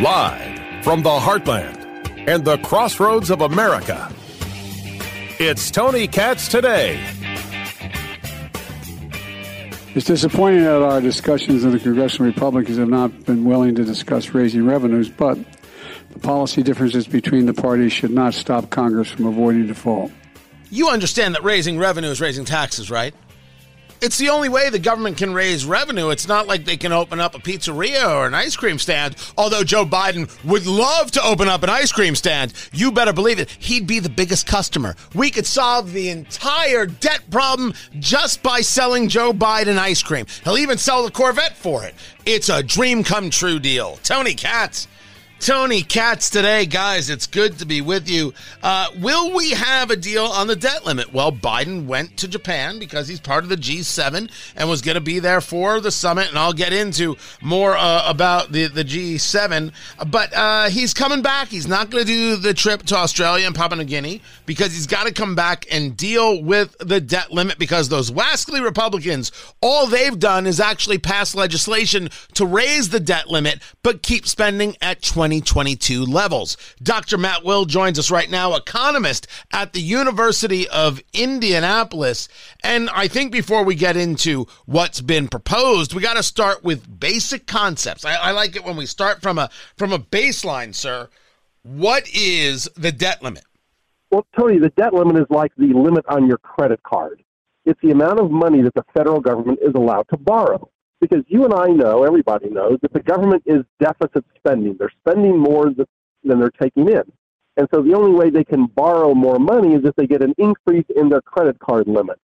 Live from the heartland and the crossroads of America, it's Tony Katz today. It's disappointing that our discussions in the Congressional Republicans have not been willing to discuss raising revenues, but the policy differences between the parties should not stop Congress from avoiding default. You understand that raising revenue is raising taxes, right? It's the only way the government can raise revenue. It's not like they can open up a pizzeria or an ice cream stand. Although Joe Biden would love to open up an ice cream stand, you better believe it. He'd be the biggest customer. We could solve the entire debt problem just by selling Joe Biden ice cream. He'll even sell the Corvette for it. It's a dream come true deal. Tony Katz. Tony Katz today, guys. It's good to be with you. Uh, will we have a deal on the debt limit? Well, Biden went to Japan because he's part of the G7 and was going to be there for the summit. And I'll get into more uh, about the, the G7. But uh, he's coming back. He's not going to do the trip to Australia and Papua New Guinea because he's got to come back and deal with the debt limit because those wascally Republicans, all they've done is actually pass legislation to raise the debt limit but keep spending at 20 2022 levels. Dr. Matt Will joins us right now, economist at the University of Indianapolis. And I think before we get into what's been proposed, we got to start with basic concepts. I, I like it when we start from a from a baseline, sir. What is the debt limit? Well, Tony, the debt limit is like the limit on your credit card. It's the amount of money that the federal government is allowed to borrow because you and I know, everybody knows, that the government is deficit spending. They're spending more than they're taking in. And so the only way they can borrow more money is if they get an increase in their credit card limit.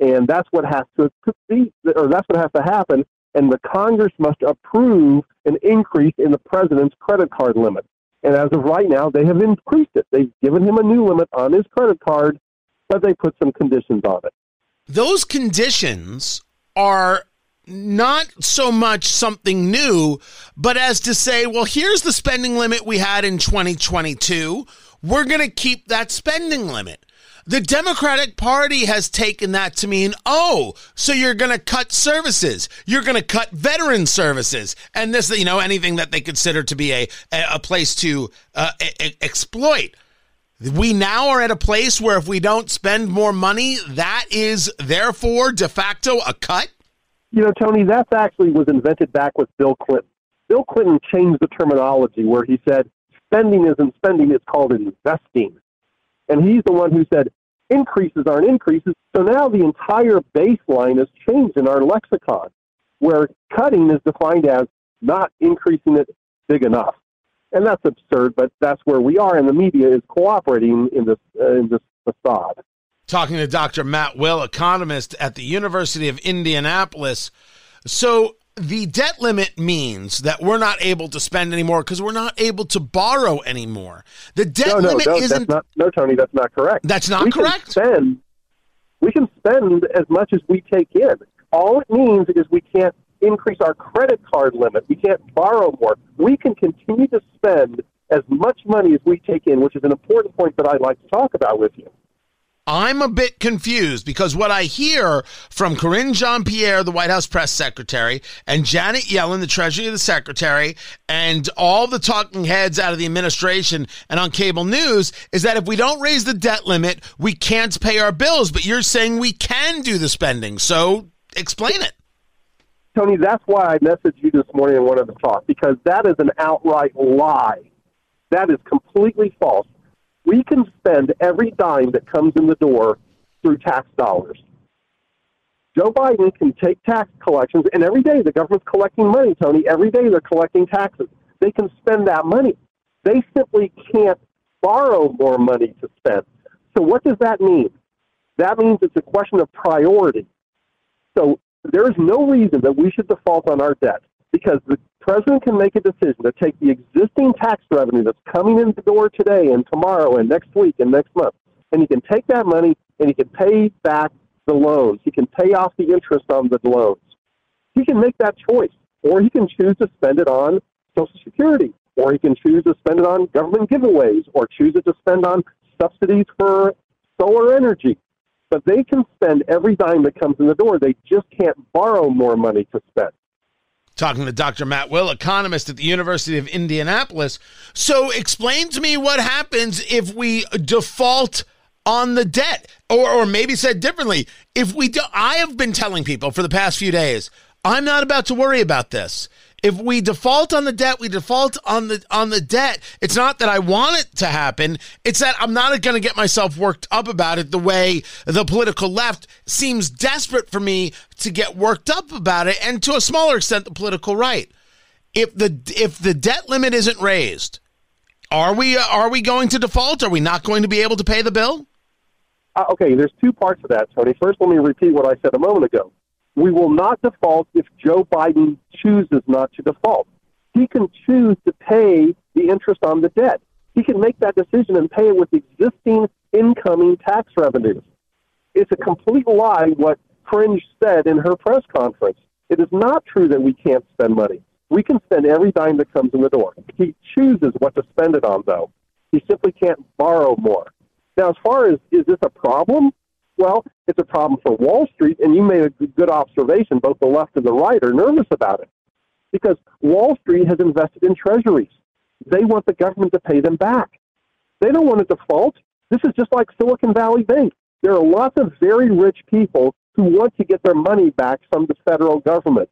And that's what has to be, or that's what has to happen. And the Congress must approve an increase in the president's credit card limit. And as of right now, they have increased it. They've given him a new limit on his credit card, but they put some conditions on it. Those conditions are not so much something new, but as to say, well, here's the spending limit we had in 2022. We're going to keep that spending limit. The Democratic Party has taken that to mean, oh, so you're going to cut services. You're going to cut veteran services. And this, you know, anything that they consider to be a, a place to uh, exploit. We now are at a place where if we don't spend more money, that is therefore de facto a cut? You know, Tony, that actually was invented back with Bill Clinton. Bill Clinton changed the terminology where he said spending isn't spending, it's called investing. And he's the one who said increases aren't increases. So now the entire baseline has changed in our lexicon, where cutting is defined as not increasing it big enough. And that's absurd, but that's where we are, and the media is cooperating in this, uh, in this facade talking to Dr. Matt Will, economist at the University of Indianapolis. So, the debt limit means that we're not able to spend anymore because we're not able to borrow anymore. The debt no, no, limit no, isn't. Not, no, Tony, that's not correct. That's not we correct. Can spend, we can spend as much as we take in. All it means is we can't increase our credit card limit. We can't borrow more. We can continue to spend as much money as we take in, which is an important point that I'd like to talk about with you. I'm a bit confused because what I hear from Karine Jean Pierre, the White House press secretary, and Janet Yellen, the Treasury of the Secretary, and all the talking heads out of the administration and on cable news is that if we don't raise the debt limit, we can't pay our bills. But you're saying we can do the spending. So explain it. Tony, that's why I messaged you this morning and wanted to talk because that is an outright lie. That is completely false we can spend every dime that comes in the door through tax dollars. Joe Biden can take tax collections, and every day the government's collecting money, Tony. Every day they're collecting taxes. They can spend that money. They simply can't borrow more money to spend. So, what does that mean? That means it's a question of priority. So, There is no reason that we should default on our debt because the president can make a decision to take the existing tax revenue that's coming in the door today and tomorrow and next week and next month, and he can take that money and he can pay back the loans. He can pay off the interest on the loans. He can make that choice, or he can choose to spend it on Social Security, or he can choose to spend it on government giveaways, or choose it to spend on subsidies for solar energy. But they can spend every dime that comes in the door. They just can't borrow more money to spend. Talking to Dr. Matt Will, economist at the University of Indianapolis. So, explain to me what happens if we default on the debt, or, or maybe said differently, if we do, I have been telling people for the past few days, I'm not about to worry about this. If we default on the debt, we default on the on the debt. It's not that I want it to happen. It's that I'm not going to get myself worked up about it the way the political left seems desperate for me to get worked up about it and to a smaller extent the political right. If the if the debt limit isn't raised, are we are we going to default? Are we not going to be able to pay the bill? Uh, okay, there's two parts of that, Tony. First, let me repeat what I said a moment ago. We will not default if Joe Biden chooses not to default. He can choose to pay the interest on the debt. He can make that decision and pay it with existing incoming tax revenues. It's a complete lie what Fringe said in her press conference. It is not true that we can't spend money. We can spend every dime that comes in the door. He chooses what to spend it on, though. He simply can't borrow more. Now, as far as is this a problem? Well, it's a problem for Wall Street, and you made a good observation. Both the left and the right are nervous about it because Wall Street has invested in treasuries. They want the government to pay them back. They don't want to default. This is just like Silicon Valley Bank. There are lots of very rich people who want to get their money back from the federal government.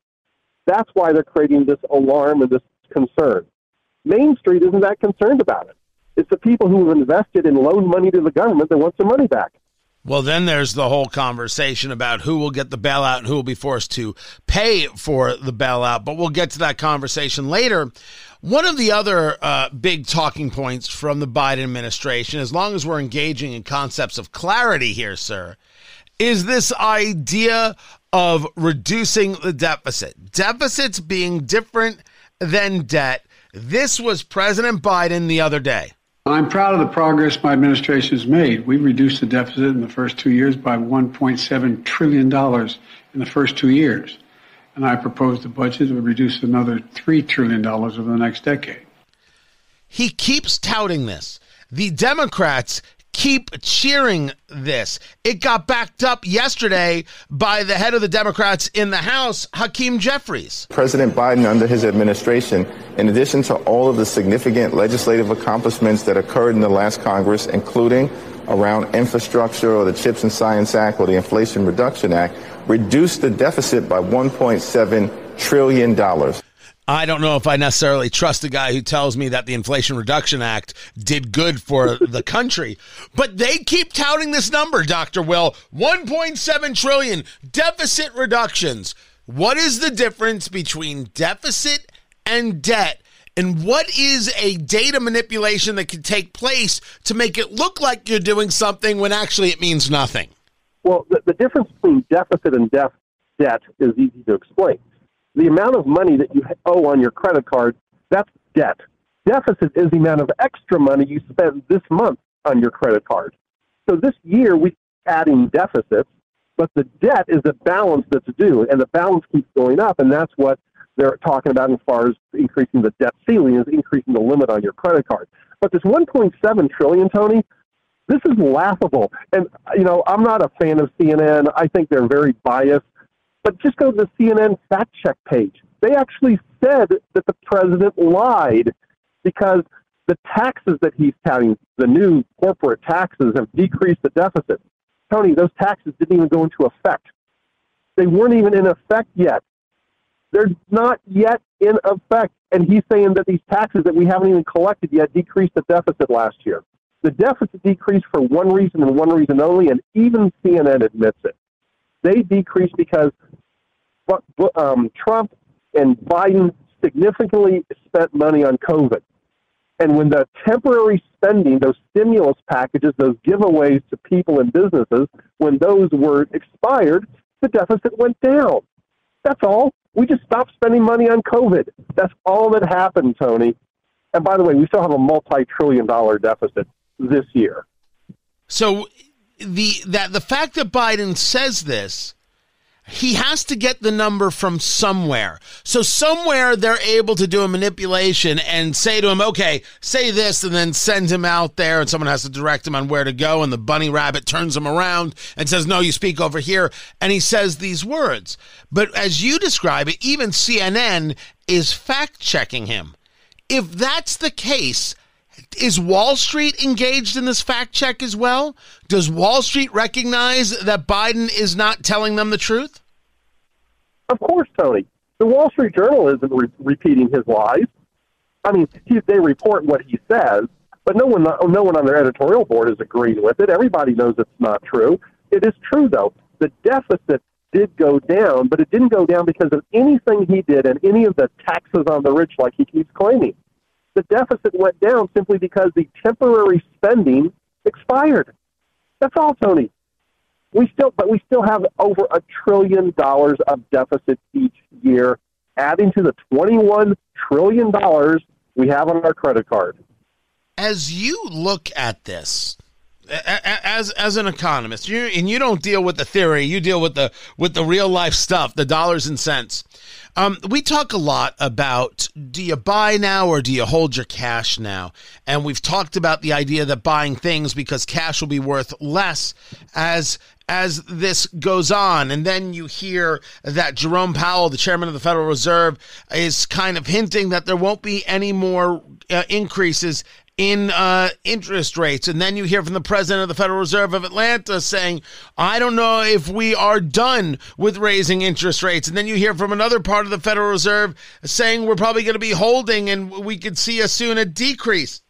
That's why they're creating this alarm and this concern. Main Street isn't that concerned about it. It's the people who have invested and loaned money to the government that want their money back. Well, then there's the whole conversation about who will get the bailout and who will be forced to pay for the bailout. But we'll get to that conversation later. One of the other uh, big talking points from the Biden administration, as long as we're engaging in concepts of clarity here, sir, is this idea of reducing the deficit. Deficits being different than debt. This was President Biden the other day. I'm proud of the progress my administration has made. We reduced the deficit in the first two years by $1.7 trillion in the first two years. And I proposed a budget would reduce another $3 trillion over the next decade. He keeps touting this. The Democrats keep cheering this. It got backed up yesterday by the head of the Democrats in the House, Hakeem Jeffries. President Biden, under his administration, in addition to all of the significant legislative accomplishments that occurred in the last Congress, including around infrastructure or the CHIPS and Science Act or the Inflation Reduction Act, reduced the deficit by $1.7 trillion. I don't know if I necessarily trust the guy who tells me that the Inflation Reduction Act did good for the country, but they keep touting this number, Dr. Will 1.7 trillion deficit reductions. What is the difference between deficit and debt? And what is a data manipulation that can take place to make it look like you're doing something when actually it means nothing? Well, the, the difference between deficit and def- debt is easy to explain the amount of money that you owe on your credit card, that's debt. Deficit is the amount of extra money you spent this month on your credit card. So this year we're adding deficits, but the debt is a balance that's due, and the balance keeps going up, and that's what they're talking about as far as increasing the debt ceiling is increasing the limit on your credit card. But this 1.7 trillion, Tony, this is laughable. And you know, I'm not a fan of CNN. I think they're very biased. But just go to the CNN fact check page. They actually said that the president lied because the taxes that he's touting, the new corporate taxes, have decreased the deficit. Tony, those taxes didn't even go into effect. They weren't even in effect yet. They're not yet in effect. And he's saying that these taxes that we haven't even collected yet decreased the deficit last year. The deficit decreased for one reason and one reason only, and even CNN admits it. They decreased because um, Trump and Biden significantly spent money on COVID. And when the temporary spending, those stimulus packages, those giveaways to people and businesses, when those were expired, the deficit went down. That's all. We just stopped spending money on COVID. That's all that happened, Tony. And by the way, we still have a multi-trillion dollar deficit this year. So the that the fact that Biden says this he has to get the number from somewhere. So somewhere they're able to do a manipulation and say to him, okay, say this, and then send him out there, and someone has to direct him on where to go. And the bunny rabbit turns him around and says, no, you speak over here. And he says these words. But as you describe it, even CNN is fact checking him. If that's the case, is Wall Street engaged in this fact check as well? Does Wall Street recognize that Biden is not telling them the truth? Of course, Tony. The Wall Street Journal isn't re- repeating his lies. I mean, he, they report what he says, but no one, no one on their editorial board is agreeing with it. Everybody knows it's not true. It is true, though. The deficit did go down, but it didn't go down because of anything he did and any of the taxes on the rich, like he keeps claiming the deficit went down simply because the temporary spending expired. That's all, Tony. We still, but we still have over a trillion dollars of deficit each year, adding to the twenty-one trillion dollars we have on our credit card. As you look at this, as as an economist, you and you don't deal with the theory, you deal with the with the real life stuff, the dollars and cents. Um, we talk a lot about do you buy now or do you hold your cash now? And we've talked about the idea that buying things because cash will be worth less as as this goes on. And then you hear that Jerome Powell, the chairman of the Federal Reserve, is kind of hinting that there won't be any more uh, increases in uh, interest rates. And then you hear from the president of the Federal Reserve of Atlanta saying, I don't know if we are done with raising interest rates. And then you hear from another part of the Federal Reserve saying we're probably going to be holding and we could see a soon a decrease.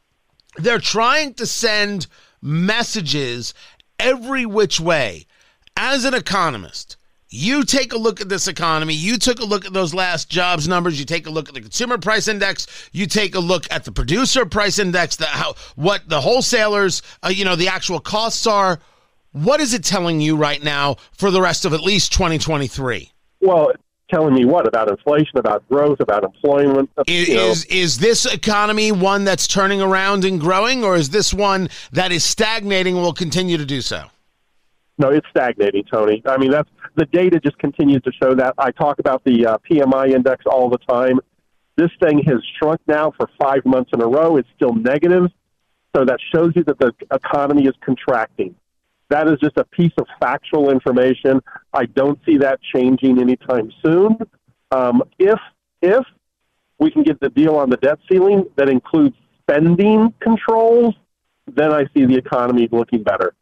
They're trying to send messages every which way. As an economist, you take a look at this economy. You took a look at those last jobs numbers. You take a look at the consumer price index. You take a look at the producer price index. The how what the wholesalers, uh, you know, the actual costs are. What is it telling you right now for the rest of at least 2023? Well, telling me what about inflation, about growth, about employment. Is, is, is this economy one that's turning around and growing, or is this one that is stagnating and will continue to do so? No, it's stagnating, Tony. I mean, that's the data just continues to show that. I talk about the uh, PMI index all the time. This thing has shrunk now for five months in a row. It's still negative, so that shows you that the economy is contracting. That is just a piece of factual information. I don't see that changing anytime soon. Um, if if we can get the deal on the debt ceiling that includes spending controls, then I see the economy looking better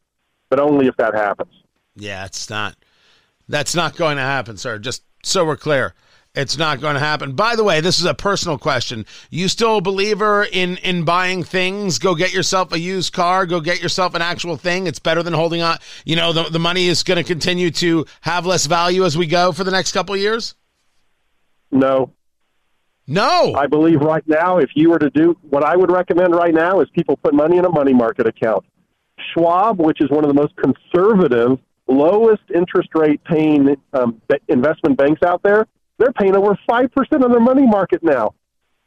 but only if that happens. Yeah, it's not. That's not going to happen, sir. Just so we're clear. It's not going to happen. By the way, this is a personal question. You still a believer in in buying things? Go get yourself a used car. Go get yourself an actual thing. It's better than holding on. You know, the, the money is going to continue to have less value as we go for the next couple years. No. No. I believe right now, if you were to do what I would recommend right now, is people put money in a money market account. Schwab, which is one of the most conservative, lowest interest rate paying um, investment banks out there, they're paying over 5% on their money market now.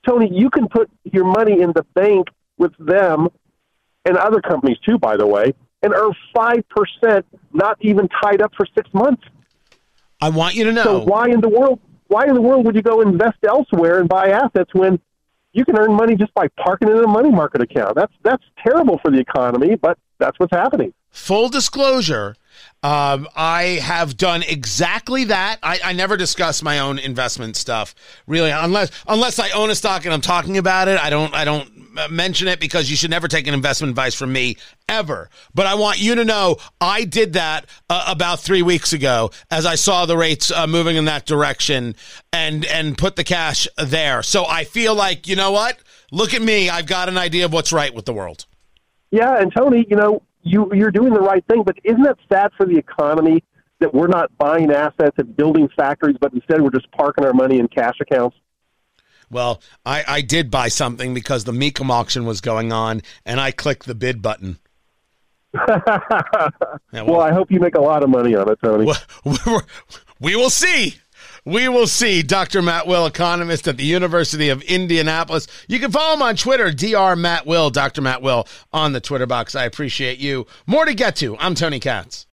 Tony, you can put your money in the bank with them and other companies too, by the way, and earn 5% not even tied up for six months. I want you to know. So why in the world? Why in the world would you go invest elsewhere and buy assets when you can earn money just by parking it in a money market account? That's that's terrible for the economy, but that's what's happening. Full disclosure, um, I have done exactly that. I, I, never discuss my own investment stuff, really, unless unless I own a stock and I'm talking about it. I don't I don't mention it because you should never take an investment advice from me ever. But I want you to know I did that uh, about three weeks ago as I saw the rates uh, moving in that direction and and put the cash there. So I feel like you know what? Look at me. I've got an idea of what's right with the world. Yeah, and Tony, you know, you you're doing the right thing, but isn't that sad for the economy that we're not buying assets and building factories, but instead we're just parking our money in cash accounts? Well, I, I did buy something because the Mecum auction was going on, and I clicked the bid button. yeah, well, well, I hope you make a lot of money on it, Tony. we will see. We will see. Dr. Matt Will, economist at the University of Indianapolis. You can follow him on Twitter, Dr. Matt Will, Dr. Matt Will on the Twitter box. I appreciate you. More to get to. I'm Tony Katz.